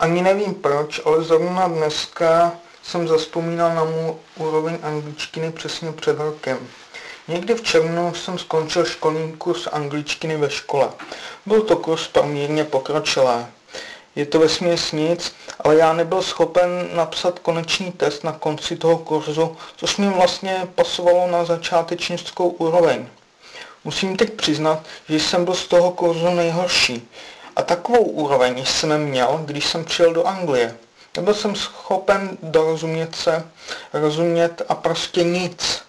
Ani nevím proč, ale zrovna dneska jsem zaspomínal na můj úroveň angličtiny přesně před rokem. Někdy v červnu jsem skončil školní kurz angličtiny ve škole. Byl to kurz poměrně pokročilé. Je to vesměs nic, ale já nebyl schopen napsat konečný test na konci toho kurzu, což mi vlastně pasovalo na začátečnickou úroveň. Musím teď přiznat, že jsem byl z toho kurzu nejhorší. A takovou úroveň jsem měl, když jsem přijel do Anglie. Nebyl jsem schopen dorozumět se, rozumět a prostě nic.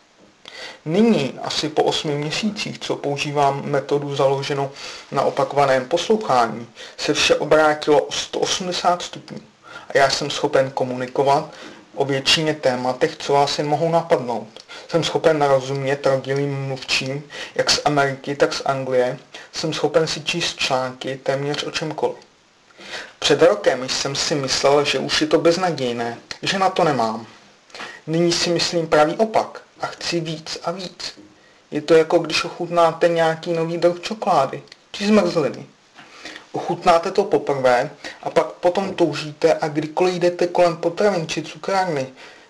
Nyní, asi po osmi měsících, co používám metodu založenou na opakovaném poslouchání, se vše obrátilo o 180 stupňů a já jsem schopen komunikovat o většině tématech, co vás jen mohou napadnout. Jsem schopen narozumět rodilým mluvčím, jak z Ameriky, tak z Anglie. Jsem schopen si číst články téměř o čemkoliv. Před rokem jsem si myslel, že už je to beznadějné, že na to nemám. Nyní si myslím pravý opak a chci víc a víc. Je to jako když ochutnáte nějaký nový druh čokolády či zmrzliny. Ochutnáte to poprvé a pak potom toužíte a kdykoliv jdete kolem potravin či cukrárny,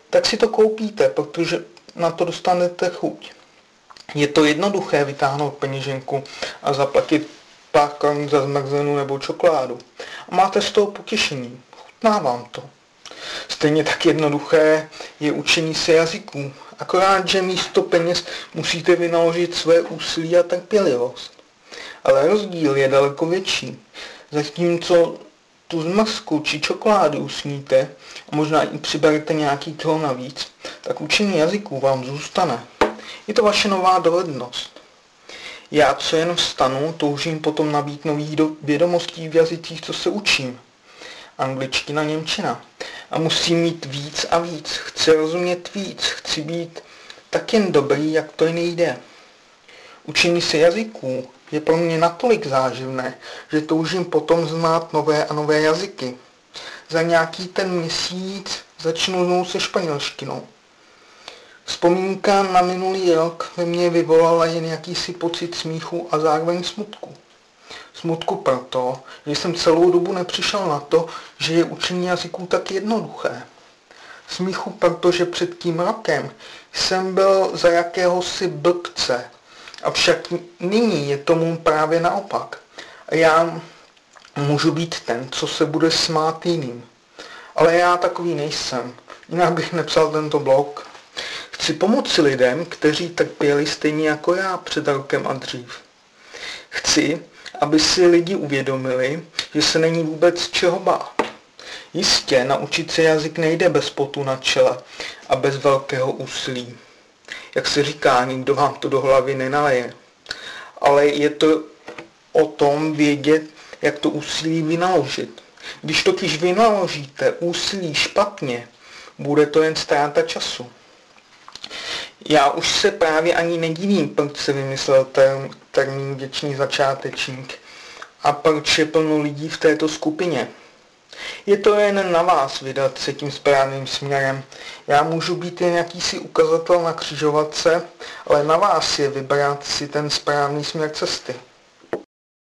tak si to koupíte, protože na to dostanete chuť. Je to jednoduché vytáhnout peněženku a zaplatit pár za zmrzlinu nebo čokoládu. A máte z toho potěšení. Chutná vám to. Stejně tak jednoduché je učení se jazyků. Akorát, že místo peněz musíte vynaložit své úsilí a trpělivost. Ale rozdíl je daleko větší. Zatímco tu zmrzku či čokoládu usníte a možná i přiberete nějaký kilo navíc, tak učení jazyků vám zůstane. Je to vaše nová dovednost. Já, co jen vstanu, toužím potom nabít nových vědomostí v jazycích, co se učím. Angličtina, Němčina. A musím mít víc a víc. Chci rozumět víc. Chci být tak jen dobrý, jak to jen jde. Učení se jazyků je pro mě natolik záživné, že toužím potom znát nové a nové jazyky. Za nějaký ten měsíc začnu znovu se španělštinou. Vzpomínka na minulý rok ve mně vyvolala jen jakýsi pocit smíchu a zároveň smutku. Smutku proto, že jsem celou dobu nepřišel na to, že je učení jazyků tak jednoduché. Smíchu protože před tím rokem jsem byl za jakéhosi blbce, avšak nyní je tomu právě naopak. Já můžu být ten, co se bude smát jiným. Ale já takový nejsem, jinak bych nepsal tento blog. Chci pomoci lidem, kteří trpěli stejně jako já před rokem a dřív. Chci, aby si lidi uvědomili, že se není vůbec čeho bát. Jistě, naučit se jazyk nejde bez potu na čele a bez velkého úsilí. Jak se říká, nikdo vám to do hlavy nenaleje. Ale je to o tom vědět, jak to úsilí vynaložit. Když totiž vynaložíte úsilí špatně, bude to jen ztráta času. Já už se právě ani nedivím, proč se vymyslel term, termín věčný začátečník a proč je plno lidí v této skupině. Je to jen na vás vydat se tím správným směrem. Já můžu být jen jakýsi ukazatel na křižovatce, ale na vás je vybrat si ten správný směr cesty.